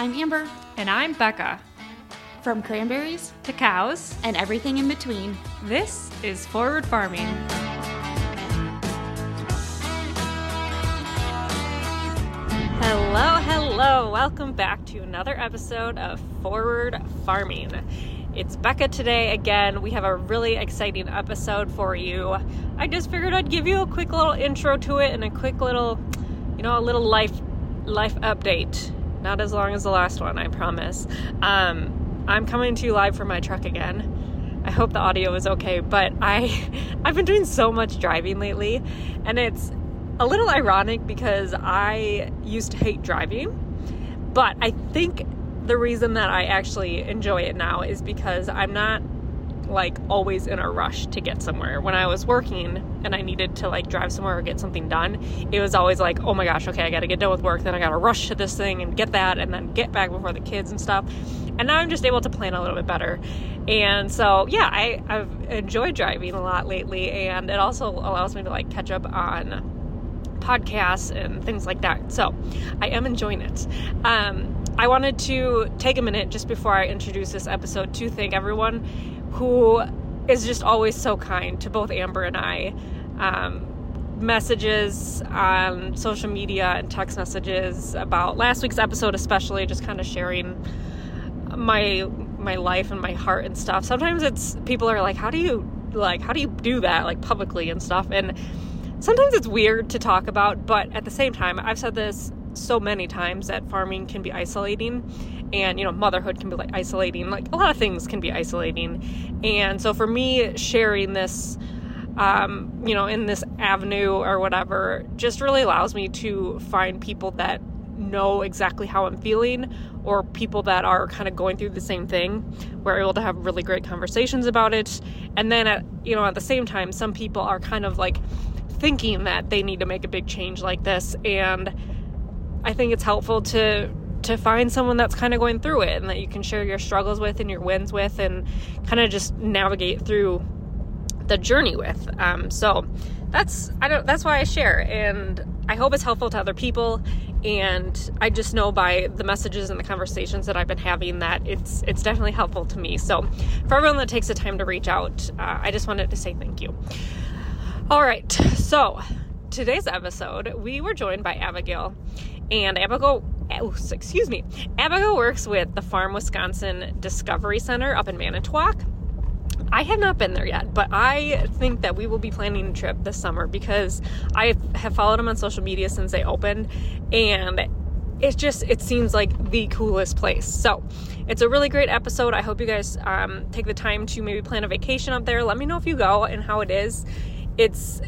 I'm Amber. And I'm Becca. From cranberries to cows and everything in between, this is Forward Farming. Hello, hello. Welcome back to another episode of Forward Farming. It's Becca today again. We have a really exciting episode for you. I just figured I'd give you a quick little intro to it and a quick little, you know, a little life life update not as long as the last one, I promise. Um, I'm coming to you live from my truck again. I hope the audio is okay, but I I've been doing so much driving lately, and it's a little ironic because I used to hate driving, but I think the reason that I actually enjoy it now is because I'm not like always in a rush to get somewhere. When I was working and I needed to like drive somewhere or get something done, it was always like, oh my gosh, okay, I got to get done with work, then I got to rush to this thing and get that and then get back before the kids and stuff. And now I'm just able to plan a little bit better. And so, yeah, I, I've enjoyed driving a lot lately and it also allows me to like catch up on podcasts and things like that. So I am enjoying it. Um, I wanted to take a minute just before I introduce this episode to thank everyone who is just always so kind to both Amber and I. Um, messages on social media and text messages about last week's episode, especially just kind of sharing my my life and my heart and stuff. Sometimes it's people are like, "How do you like? How do you do that like publicly and stuff?" And sometimes it's weird to talk about, but at the same time, I've said this so many times that farming can be isolating and you know motherhood can be like isolating. Like a lot of things can be isolating. And so for me sharing this um, you know in this avenue or whatever just really allows me to find people that know exactly how i'm feeling or people that are kind of going through the same thing. We're able to have really great conversations about it. And then at you know at the same time some people are kind of like thinking that they need to make a big change like this. And I think it's helpful to to find someone that's kind of going through it and that you can share your struggles with and your wins with and kind of just navigate through the journey with. Um, so that's I don't that's why I share and I hope it's helpful to other people and I just know by the messages and the conversations that I've been having that it's it's definitely helpful to me. So for everyone that takes the time to reach out, uh, I just wanted to say thank you. All right, so today's episode we were joined by Abigail and Abigail, oh, excuse me, Abigail works with the Farm Wisconsin Discovery Center up in Manitowoc. I have not been there yet, but I think that we will be planning a trip this summer because I have followed them on social media since they opened, and it just it seems like the coolest place. So it's a really great episode. I hope you guys um, take the time to maybe plan a vacation up there. Let me know if you go and how it is. It's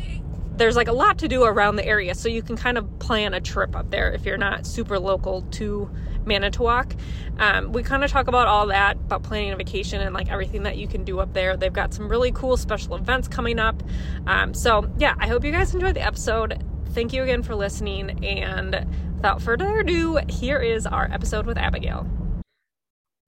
there's like a lot to do around the area, so you can kind of plan a trip up there if you're not super local to Manitowoc. Um, we kind of talk about all that, about planning a vacation and like everything that you can do up there. They've got some really cool special events coming up. Um, so, yeah, I hope you guys enjoyed the episode. Thank you again for listening. And without further ado, here is our episode with Abigail.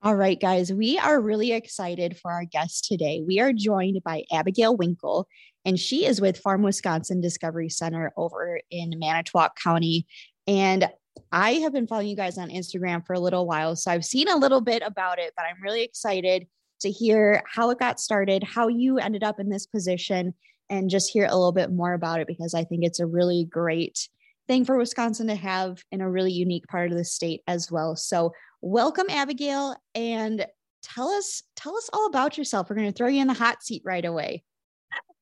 All right, guys, we are really excited for our guest today. We are joined by Abigail Winkel, and she is with Farm Wisconsin Discovery Center over in Manitowoc County. And I have been following you guys on Instagram for a little while, so I've seen a little bit about it, but I'm really excited to hear how it got started, how you ended up in this position, and just hear a little bit more about it because I think it's a really great thing for Wisconsin to have in a really unique part of the state as well. So, welcome Abigail and tell us tell us all about yourself. We're going to throw you in the hot seat right away.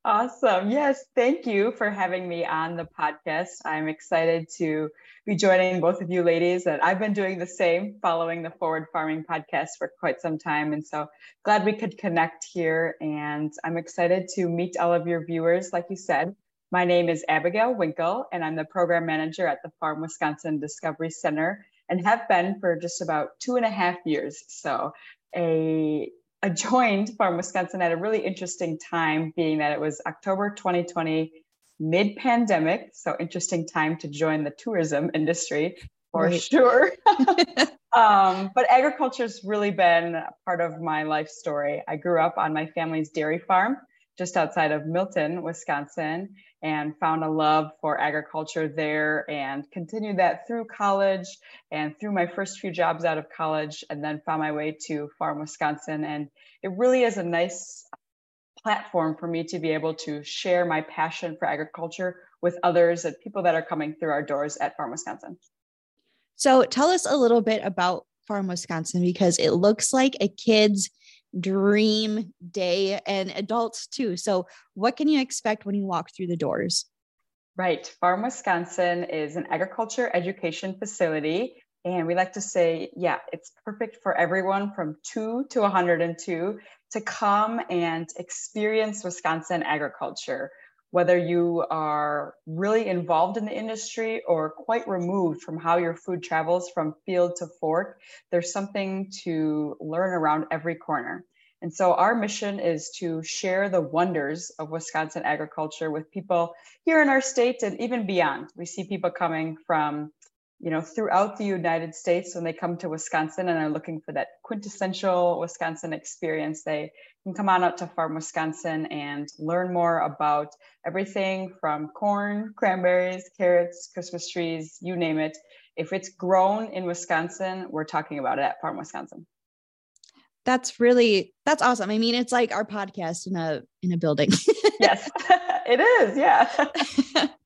Awesome. Yes, thank you for having me on the podcast. I'm excited to be joining both of you ladies and I've been doing the same following the Forward Farming podcast for quite some time and so glad we could connect here and I'm excited to meet all of your viewers like you said. My name is Abigail Winkel and I'm the program manager at the Farm Wisconsin Discovery Center and have been for just about two and a half years. So a I joined Farm Wisconsin at a really interesting time, being that it was October 2020, mid pandemic. So, interesting time to join the tourism industry for right. sure. um, but agriculture has really been part of my life story. I grew up on my family's dairy farm just outside of Milton, Wisconsin, and found a love for agriculture there and continued that through college and through my first few jobs out of college, and then found my way to Farm Wisconsin. And it really is a nice platform for me to be able to share my passion for agriculture with others and people that are coming through our doors at Farm Wisconsin. So tell us a little bit about Farm Wisconsin because it looks like a kid's dream day and adults too. So, what can you expect when you walk through the doors? Right. Farm Wisconsin is an agriculture education facility. And we like to say, yeah, it's perfect for everyone from two to 102 to come and experience Wisconsin agriculture whether you are really involved in the industry or quite removed from how your food travels from field to fork, there's something to learn around every corner. And so our mission is to share the wonders of Wisconsin agriculture with people here in our state and even beyond. We see people coming from you know, throughout the United States, when they come to Wisconsin and are looking for that quintessential Wisconsin experience, they can come on out to Farm Wisconsin and learn more about everything from corn, cranberries, carrots, Christmas trees, you name it. If it's grown in Wisconsin, we're talking about it at Farm Wisconsin. That's really that's awesome. I mean, it's like our podcast in a in a building. yes, it is. Yeah.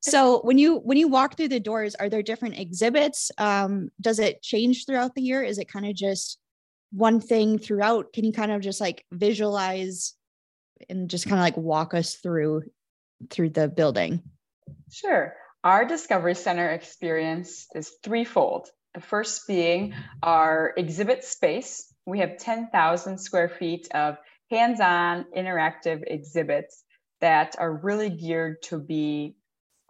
so when you when you walk through the doors are there different exhibits? Um, does it change throughout the year? Is it kind of just one thing throughout? Can you kind of just like visualize and just kind of like walk us through through the building? Sure. Our discovery center experience is threefold. The first being our exhibit space. We have 10,000 square feet of hands-on interactive exhibits that are really geared to be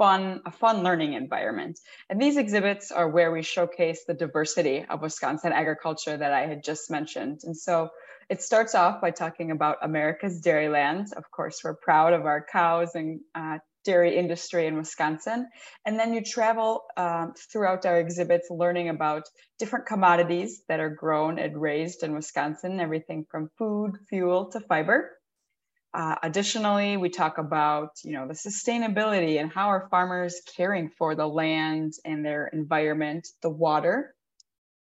fun, a fun learning environment. And these exhibits are where we showcase the diversity of Wisconsin agriculture that I had just mentioned. And so it starts off by talking about America's dairyland. Of course, we're proud of our cows and uh, dairy industry in Wisconsin. And then you travel um, throughout our exhibits learning about different commodities that are grown and raised in Wisconsin, everything from food, fuel to fiber. Uh, additionally, we talk about you know the sustainability and how are farmers caring for the land and their environment, the water.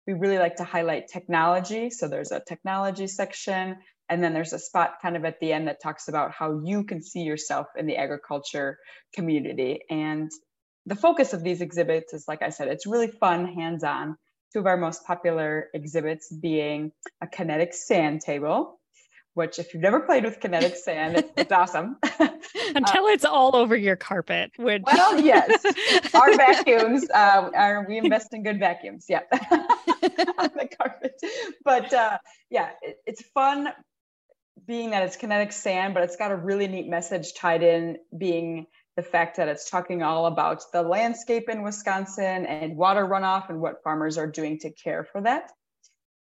We really like to highlight technology. So there's a technology section, and then there's a spot kind of at the end that talks about how you can see yourself in the agriculture community. And the focus of these exhibits is, like I said, it's really fun, hands-on. Two of our most popular exhibits being a kinetic sand table, which if you've never played with kinetic sand, it's, awesome. Until uh, it's all over your carpet, which well, yes, our vacuums uh, are we invest in good vacuums, yeah, on the carpet. But uh, yeah, it, it's fun being that it's kinetic sand, but it's got a really neat message tied in, being the fact that it's talking all about the landscape in Wisconsin and water runoff and what farmers are doing to care for that.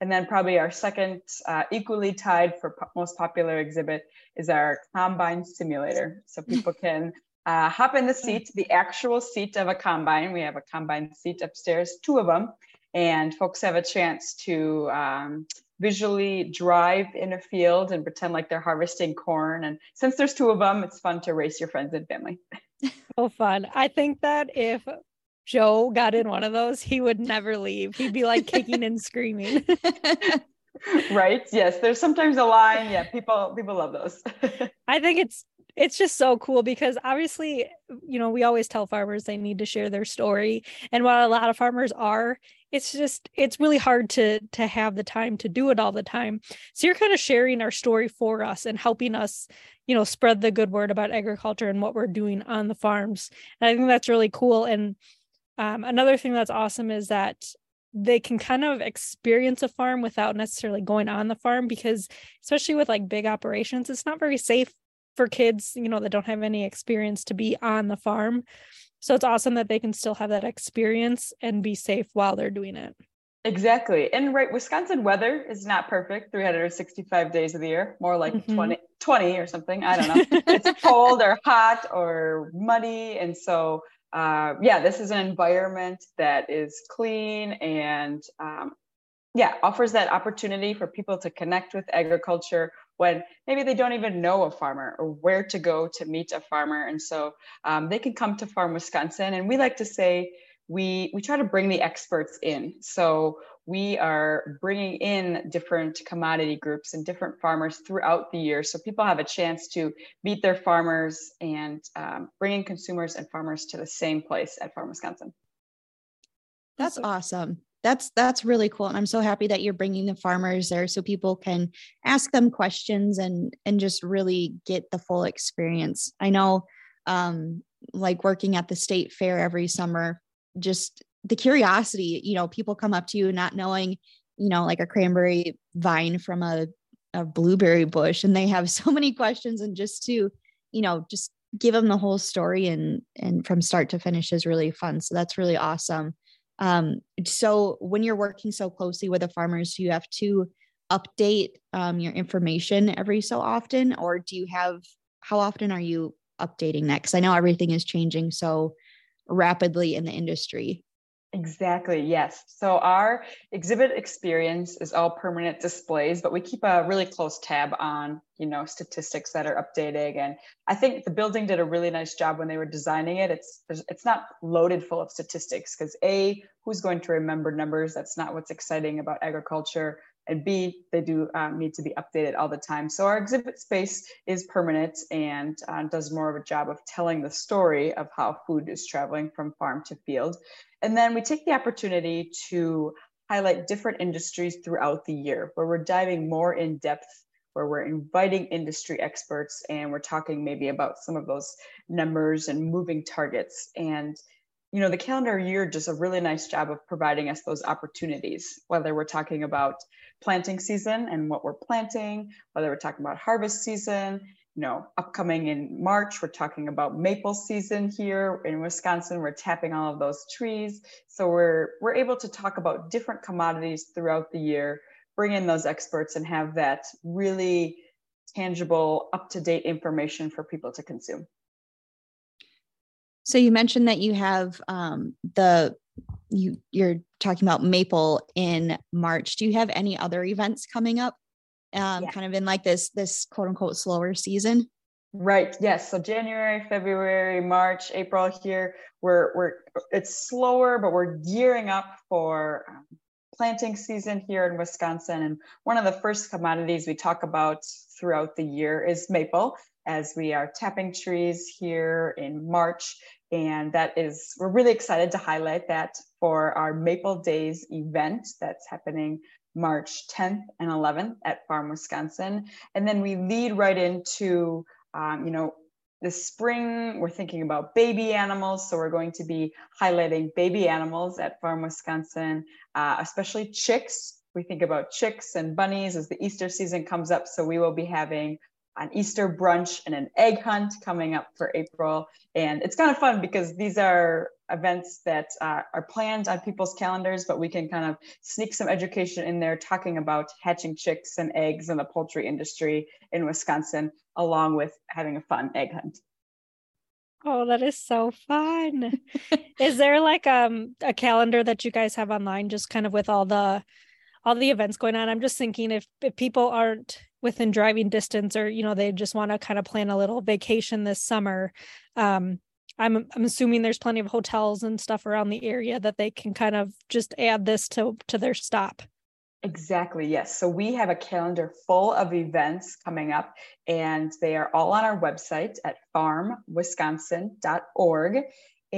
And then probably our second uh, equally tied for po- most popular exhibit is our combine simulator. So people can uh, hop in the seat, the actual seat of a combine. We have a combine seat upstairs, two of them, and folks have a chance to um, visually drive in a field and pretend like they're harvesting corn. And since there's two of them, it's fun to race your friends and family. so fun. I think that if Joe got in one of those, he would never leave. He'd be like kicking and screaming. right? Yes, there's sometimes a line. Yeah, people people love those. I think it's it's just so cool because obviously, you know, we always tell farmers they need to share their story. And while a lot of farmers are, it's just it's really hard to to have the time to do it all the time. So you're kind of sharing our story for us and helping us, you know, spread the good word about agriculture and what we're doing on the farms. And I think that's really cool. And um, another thing that's awesome is that they can kind of experience a farm without necessarily going on the farm because especially with like big operations it's not very safe for kids you know that don't have any experience to be on the farm. So it's awesome that they can still have that experience and be safe while they're doing it. Exactly. And right wisconsin weather is not perfect 365 days of the year more like mm-hmm. 20, 20 or something i don't know. It's cold or hot or muddy and so uh, yeah, this is an environment that is clean and um, yeah, offers that opportunity for people to connect with agriculture when maybe they don't even know a farmer or where to go to meet a farmer. And so um, they can come to Farm Wisconsin. And we like to say, we, we try to bring the experts in. So we are bringing in different commodity groups and different farmers throughout the year. So people have a chance to meet their farmers and um, bringing consumers and farmers to the same place at Farm Wisconsin. That's awesome. That's that's really cool, and I'm so happy that you're bringing the farmers there so people can ask them questions and and just really get the full experience. I know, um, like working at the state fair every summer, just the curiosity. You know, people come up to you not knowing, you know, like a cranberry vine from a a blueberry bush, and they have so many questions, and just to, you know, just give them the whole story and and from start to finish is really fun. So that's really awesome. Um, so when you're working so closely with the farmers, you have to update um, your information every so often, or do you have? How often are you updating that? Because I know everything is changing so rapidly in the industry. Exactly, yes. So our exhibit experience is all permanent displays, but we keep a really close tab on, you know, statistics that are updating. And I think the building did a really nice job when they were designing it. It's it's not loaded full of statistics because A, who's going to remember numbers? That's not what's exciting about agriculture and B, they do um, need to be updated all the time. So our exhibit space is permanent and uh, does more of a job of telling the story of how food is traveling from farm to field. And then we take the opportunity to highlight different industries throughout the year where we're diving more in depth where we're inviting industry experts and we're talking maybe about some of those numbers and moving targets and you know the calendar year does a really nice job of providing us those opportunities whether we're talking about planting season and what we're planting, whether we're talking about harvest season, you know, upcoming in March, we're talking about maple season here in Wisconsin. We're tapping all of those trees. So we're we're able to talk about different commodities throughout the year, bring in those experts and have that really tangible, up-to-date information for people to consume. So you mentioned that you have um, the you you're talking about maple in march. Do you have any other events coming up um, yeah. kind of in like this this quote unquote slower season? Right. Yes. So january february march april here we're we're it's slower but we're gearing up for um, planting season here in wisconsin. And one of the first commodities we talk about throughout the year is maple as we are tapping trees here in march and that is, we're really excited to highlight that for our Maple Days event that's happening March 10th and 11th at Farm Wisconsin. And then we lead right into, um, you know, the spring, we're thinking about baby animals. So we're going to be highlighting baby animals at Farm Wisconsin, uh, especially chicks. We think about chicks and bunnies as the Easter season comes up. So we will be having an Easter brunch and an egg hunt coming up for April. And it's kind of fun because these are events that uh, are planned on people's calendars, but we can kind of sneak some education in there talking about hatching chicks and eggs in the poultry industry in Wisconsin, along with having a fun egg hunt. Oh, that is so fun. is there like um a calendar that you guys have online just kind of with all the all the events going on? I'm just thinking if if people aren't within driving distance or you know they just want to kind of plan a little vacation this summer um, I'm I'm assuming there's plenty of hotels and stuff around the area that they can kind of just add this to to their stop. Exactly, yes. So we have a calendar full of events coming up, and they are all on our website at farmwisconsin.org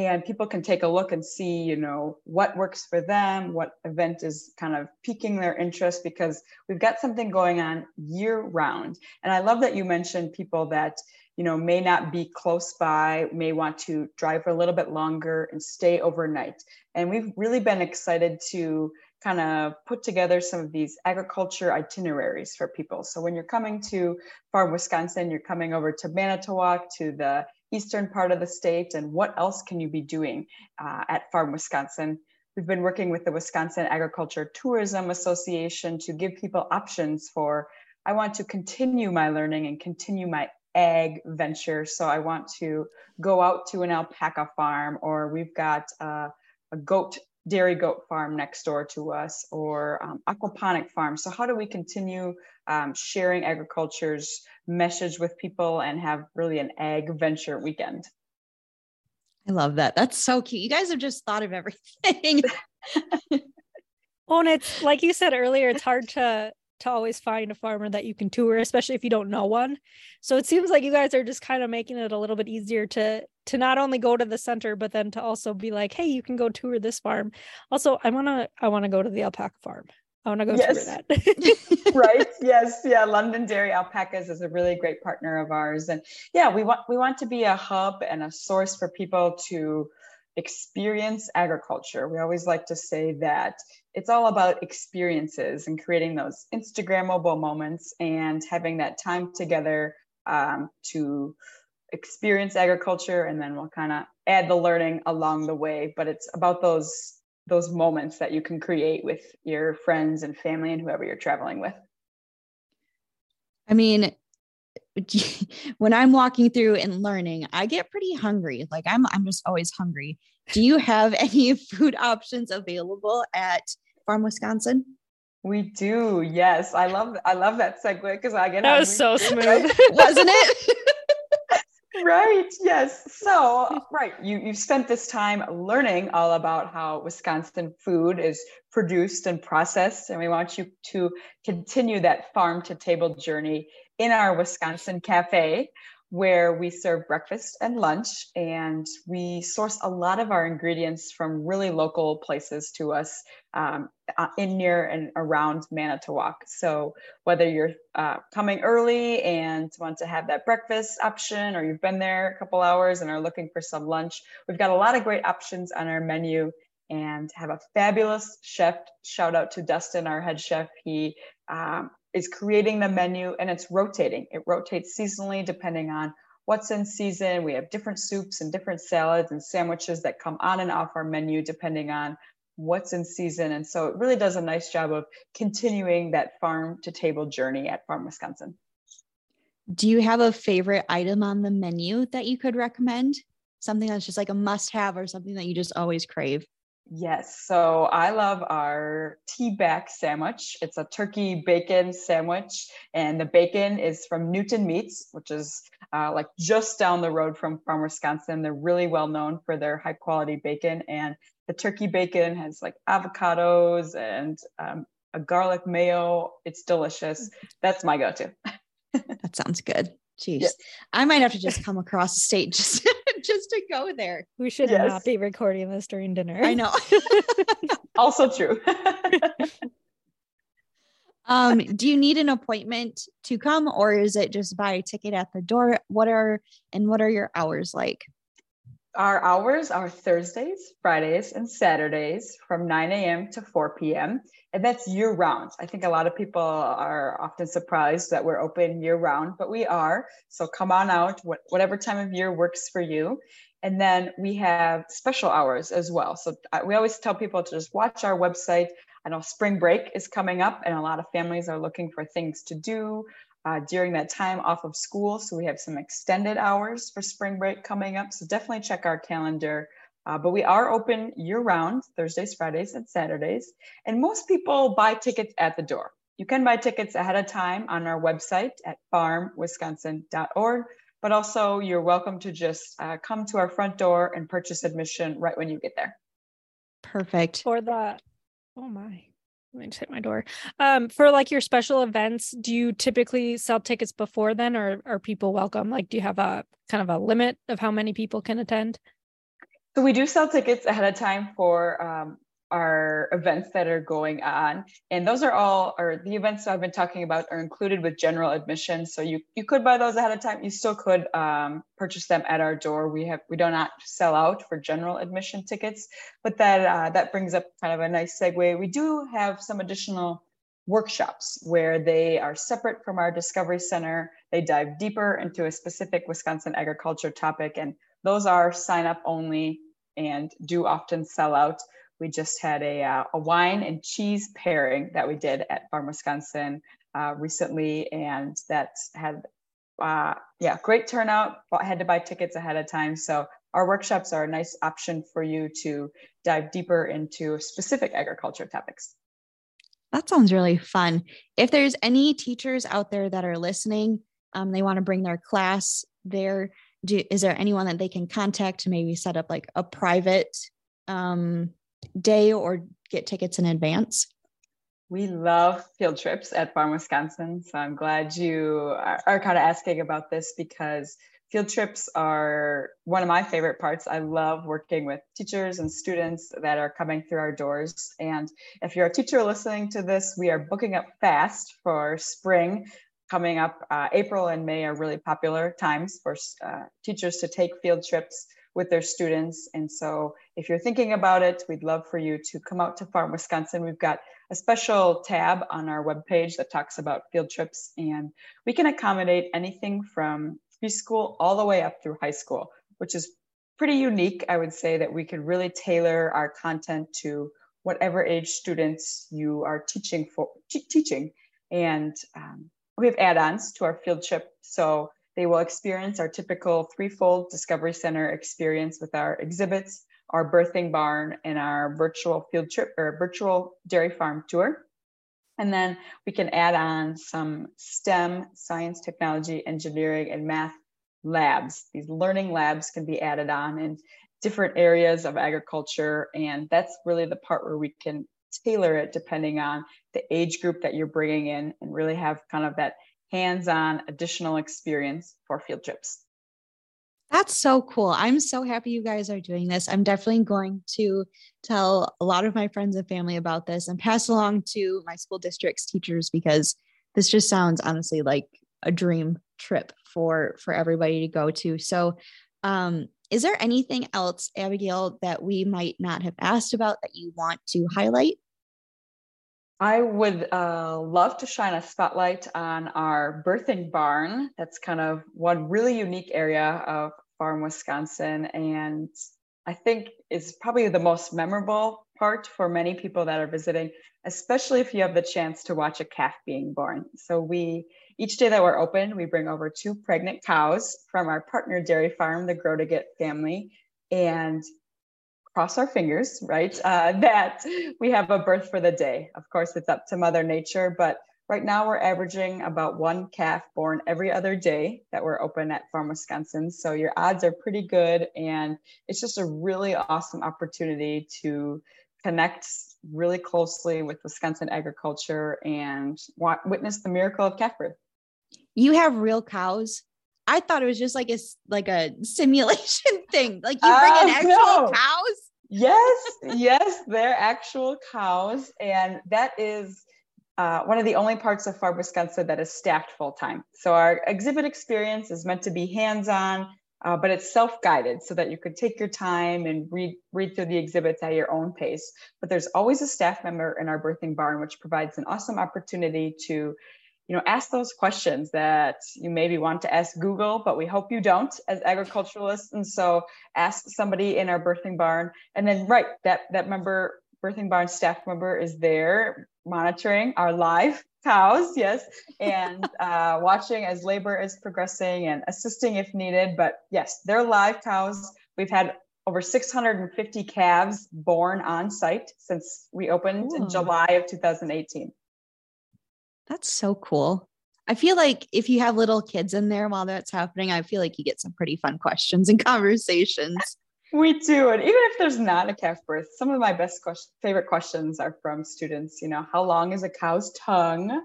and people can take a look and see you know what works for them what event is kind of piquing their interest because we've got something going on year round and i love that you mentioned people that you know may not be close by may want to drive for a little bit longer and stay overnight. And we've really been excited to kind of put together some of these agriculture itineraries for people. So when you're coming to farm wisconsin you're coming over to manitowoc to the eastern part of the state and what else can you be doing uh, at Farm Wisconsin. We've been working with the Wisconsin Agriculture Tourism Association to give people options for I want to continue my learning and continue my ag venture. So I want to go out to an alpaca farm, or we've got uh, a goat dairy goat farm next door to us or um, aquaponic farm. So how do we continue um, sharing agriculture's message with people and have really an ag venture weekend? I love that. That's so cute. You guys have just thought of everything. well, and it's like you said earlier, it's hard to to always find a farmer that you can tour, especially if you don't know one. So it seems like you guys are just kind of making it a little bit easier to to not only go to the center, but then to also be like, hey, you can go tour this farm. Also, I wanna I wanna go to the alpaca farm. I want to go yes. that. right. Yes. Yeah. London Dairy Alpacas is a really great partner of ours. And yeah, we want we want to be a hub and a source for people to experience agriculture. We always like to say that it's all about experiences and creating those Instagrammable moments and having that time together um, to experience agriculture. And then we'll kind of add the learning along the way. But it's about those those moments that you can create with your friends and family and whoever you're traveling with. I mean, when I'm walking through and learning, I get pretty hungry. Like I'm I'm just always hungry. Do you have any food options available at Farm Wisconsin? We do. Yes. I love I love that segue because I get That was so smooth. Wasn't it? right yes. So uh, right you you've spent this time learning all about how wisconsin food is produced and processed and we want you to continue that farm to table journey in our Wisconsin cafe where we serve breakfast and lunch and we source a lot of our ingredients from really local places to us um, uh, in near and around manitowoc. So whether you're uh, coming early and want to have that breakfast option or you've been there a couple hours and are looking for some lunch we've got a lot of great options on our menu and have a fabulous chef shout out to dustin our head chef. He um, is creating the menu and it's rotating. It rotates seasonally depending on what's in season. We have different soups and different salads and sandwiches that come on and off our menu depending on what's in season. And so it really does a nice job of continuing that farm to table journey at Farm Wisconsin. Do you have a favorite item on the menu that you could recommend? Something that's just like a must have or something that you just always crave? Yes. So I love our tea back sandwich. It's a turkey bacon sandwich, and the bacon is from Newton Meats, which is uh, like just down the road from Farm Wisconsin. They're really well known for their high quality bacon, and the turkey bacon has like avocados and um, a garlic mayo. It's delicious. That's my go to. that sounds good. Jeez. I might have to just come across the state just just to go there. We should yes. not be recording this during dinner. I know. also true. um, do you need an appointment to come or is it just buy a ticket at the door? What are and what are your hours like? Our hours are Thursdays, Fridays, and Saturdays from 9 a.m. to 4 p.m. And that's year round. I think a lot of people are often surprised that we're open year round, but we are. So come on out, whatever time of year works for you. And then we have special hours as well. So uh, we always tell people to just watch our website. I know spring break is coming up, and a lot of families are looking for things to do uh, during that time off of school. So we have some extended hours for spring break coming up. So definitely check our calendar. Uh, but we are open year round, Thursdays, Fridays, and Saturdays. And most people buy tickets at the door. You can buy tickets ahead of time on our website at farmwisconsin.org. But also, you're welcome to just uh, come to our front door and purchase admission right when you get there. Perfect. For the, oh my, let me just hit my door. Um, for like your special events, do you typically sell tickets before then, or are people welcome? Like, do you have a kind of a limit of how many people can attend? So we do sell tickets ahead of time for um, are events that are going on. And those are all or the events i've been talking about are included with general admission. So you you could buy those ahead of time. You still could um, purchase them at our door. We have we do not sell out for general admission tickets but that uh, that brings up kind of a nice segue. We do have some additional workshops where they are separate from our discovery center. They dive deeper into a specific wisconsin agriculture topic and those are sign up only and do often sell out we just had a, uh, a wine and cheese pairing that we did at Farm Wisconsin uh, recently, and that had uh, yeah great turnout. I had to buy tickets ahead of time, so our workshops are a nice option for you to dive deeper into specific agriculture topics. That sounds really fun. If there's any teachers out there that are listening, um, they want to bring their class there. Do, is there anyone that they can contact to maybe set up like a private um, day or get tickets in advance? We love field trips at Farm Wisconsin. So I'm glad you are, are kind of asking about this because field trips are one of my favorite parts. I love working with teachers and students that are coming through our doors. And if you're a teacher listening to this, we are booking up fast for spring. Coming up, uh, April and May are really popular times for uh, teachers to take field trips with their students. And so if you're thinking about it, we'd love for you to come out to Farm Wisconsin. We've got a special tab on our webpage that talks about field trips, and we can accommodate anything from preschool all the way up through high school, which is pretty unique. I would say that we could really tailor our content to whatever age students you are teaching for teaching. And um, we have add-ons to our field trip. So they will experience our typical threefold Discovery Center experience with our exhibits, our birthing barn, and our virtual field trip or virtual dairy farm tour. And then we can add on some STEM, science, technology, engineering, and math labs. These learning labs can be added on in different areas of agriculture. And that's really the part where we can tailor it depending on the age group that you're bringing in and really have kind of that hands-on additional experience for field trips. That's so cool. I'm so happy you guys are doing this. I'm definitely going to tell a lot of my friends and family about this and pass along to my school district's teachers because this just sounds honestly like a dream trip for for everybody to go to. So, um is there anything else Abigail that we might not have asked about that you want to highlight? I would uh, love to shine a spotlight on our birthing barn. That's kind of one really unique area of Farm Wisconsin. And I think is probably the most memorable part for many people that are visiting, especially if you have the chance to watch a calf being born. So we, each day that we're open, we bring over two pregnant cows from our partner dairy farm, the Grotegut family. And cross our fingers, right, uh, that we have a birth for the day. Of course, it's up to Mother Nature, but right now we're averaging about one calf born every other day that we're open at Farm Wisconsin. So your odds are pretty good. And it's just a really awesome opportunity to connect really closely with Wisconsin agriculture and witness the miracle of calf birth. You have real cows I thought it was just like a like a simulation thing. Like you bring uh, in actual no. cows yes, yes, they're actual cows. And that is uh, one of the only parts of Farm Wisconsin that is staffed full time. So our exhibit experience is meant to be hands on, uh, but it's self guided so that you could take your time and read, read through the exhibits at your own pace. But there's always a staff member in our birthing barn, which provides an awesome opportunity to you know, ask those questions that you maybe want to ask Google, but we hope you don't as agriculturalists. And so ask somebody in our birthing barn. And then, right, that, that member, birthing barn staff member is there monitoring our live cows, yes, and uh, watching as labor is progressing and assisting if needed. But yes, they're live cows. We've had over 650 calves born on site since we opened Ooh. in July of 2018. That's so cool. I feel like if you have little kids in there while that's happening, I feel like you get some pretty fun questions and conversations. We do. And even if there's not a calf birth, some of my best question, favorite questions are from students. You know, how long is a cow's tongue?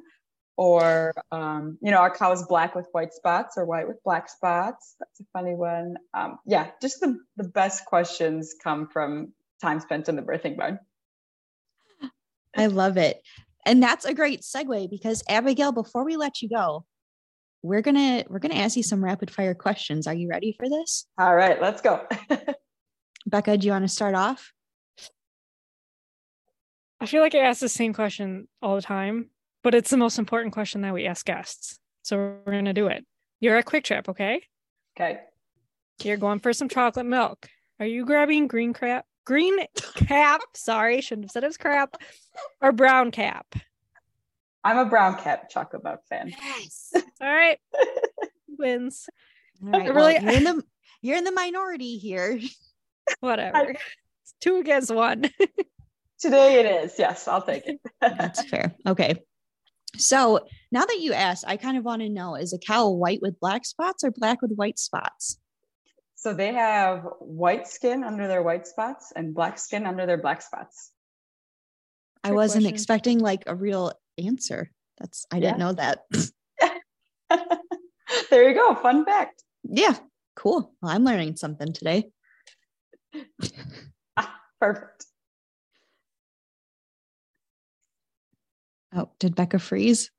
Or, um, you know, are cows black with white spots or white with black spots? That's a funny one. Um, yeah, just the, the best questions come from time spent in the birthing barn. I love it. And that's a great segue because Abigail, before we let you go, we're gonna we're gonna ask you some rapid fire questions. Are you ready for this? All right, let's go. Becca, do you want to start off? I feel like I ask the same question all the time, but it's the most important question that we ask guests. So we're gonna do it. You're at Kwik Trip, okay? Okay. You're going for some chocolate milk. Are you grabbing green crap green cap. Sorry, shouldn't have said it was crap. Or brown cap. I'm a brown cap chocolate milk fan. Yes. All right. Wins. All right. Really, well, you're in the you're in the minority here. Whatever. It's two against one. Today it is. Yes, I'll take it. That's fair. Okay. So now that you asked, I kind of want to know is a cow white with black spots or black with white spots? So they have white skin under their white spots and black skin under their black spots. I wasn't question. expecting like a real answer. That's I didn't know that. there you go. Fun fact. Yeah. Cool. Well, I'm learning something today. ah, perfect. Oh, did Becca freeze?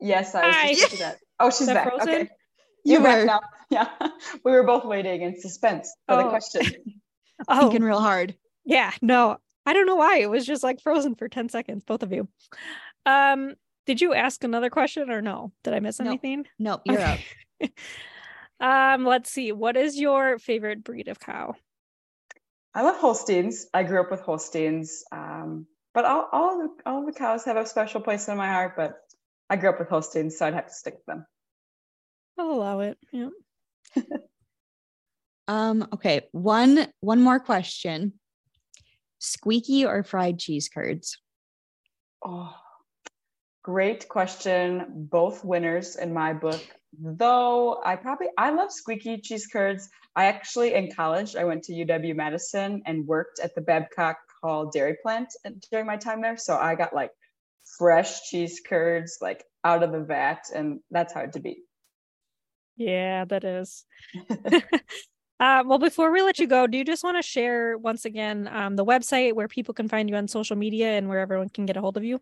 yes, I was Hi. just that. Oh, she's back. Frozen? Okay. You, you were. now. Yeah. We were both waiting in suspense for oh. the question. oh. Thinking real hard. Yeah, no. I don't know why. It was just like frozen for 10 seconds, both of you. Um, did you ask another question or no? Did I miss anything? No, you're okay. up. um, let's see. What is your favorite breed of cow? I love Holsteins. I grew up with Holsteins. Um, but all, all, the, all the cows have a special place in my heart, but I grew up with Holsteins, so I'd have to stick with them. I'll allow it. Yeah. um, okay. One one more question. Squeaky or fried cheese curds? Oh, great question. Both winners in my book. Though I probably I love squeaky cheese curds. I actually in college I went to UW Madison and worked at the Babcock Hall Dairy Plant during my time there. So I got like fresh cheese curds like out of the vat, and that's hard to beat. Yeah, that is. uh, well, before we let you go, do you just want to share once again um, the website where people can find you on social media and where everyone can get a hold of you?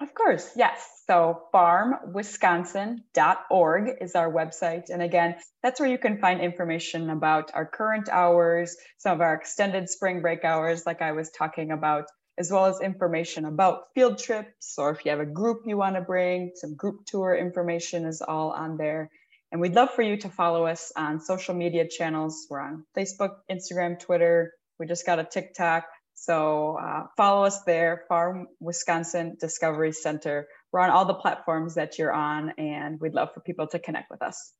Of course, yes. So farmwisconsin.org is our website. And again, that's where you can find information about our current hours, some of our extended spring break hours, like I was talking about, as well as information about field trips, or if you have a group you want to bring, some group tour information is all on there. And we'd love for you to follow us on social media channels. We're on Facebook, Instagram, Twitter. We just got a TikTok. So uh, follow us there, Farm Wisconsin Discovery Center. We're on all the platforms that you're on, and we'd love for people to connect with us.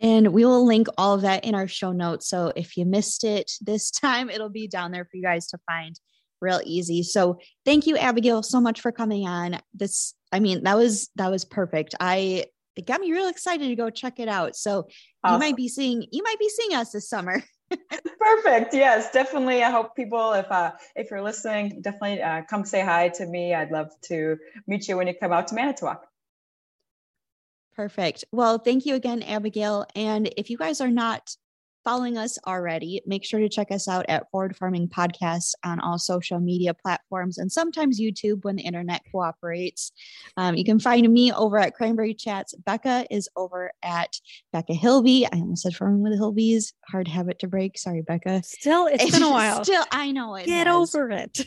And we will link all of that in our show notes. So if you missed it this time, it'll be down there for you guys to find real easy. So thank you, Abigail, so much for coming on. This, I mean, that was that was perfect. I it got me real excited to go check it out. So awesome. you might be seeing you might be seeing us this summer. Perfect. Yes, definitely. I hope people, if uh, if you're listening, definitely uh, come say hi to me. I'd love to meet you when you come out to Manitowoc. Perfect. Well, thank you again, Abigail. And if you guys are not following us already, make sure to check us out at Forward Farming Podcast on all social media platforms and sometimes YouTube when the internet cooperates. Um, you can find me over at Cranberry Chats. Becca is over at Becca Hilby. I almost said Farming with Hilbys. Hard habit to break. Sorry, Becca. Still, it's been a while. Still, I know it. Get over it.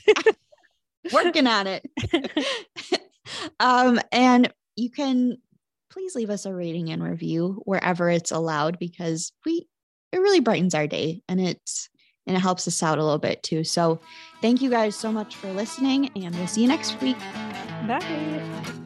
Working on it. um, and you can please leave us a rating and review wherever it's allowed because we it really brightens our day and it's and it helps us out a little bit too. So thank you guys so much for listening and we'll see you next week. Bye.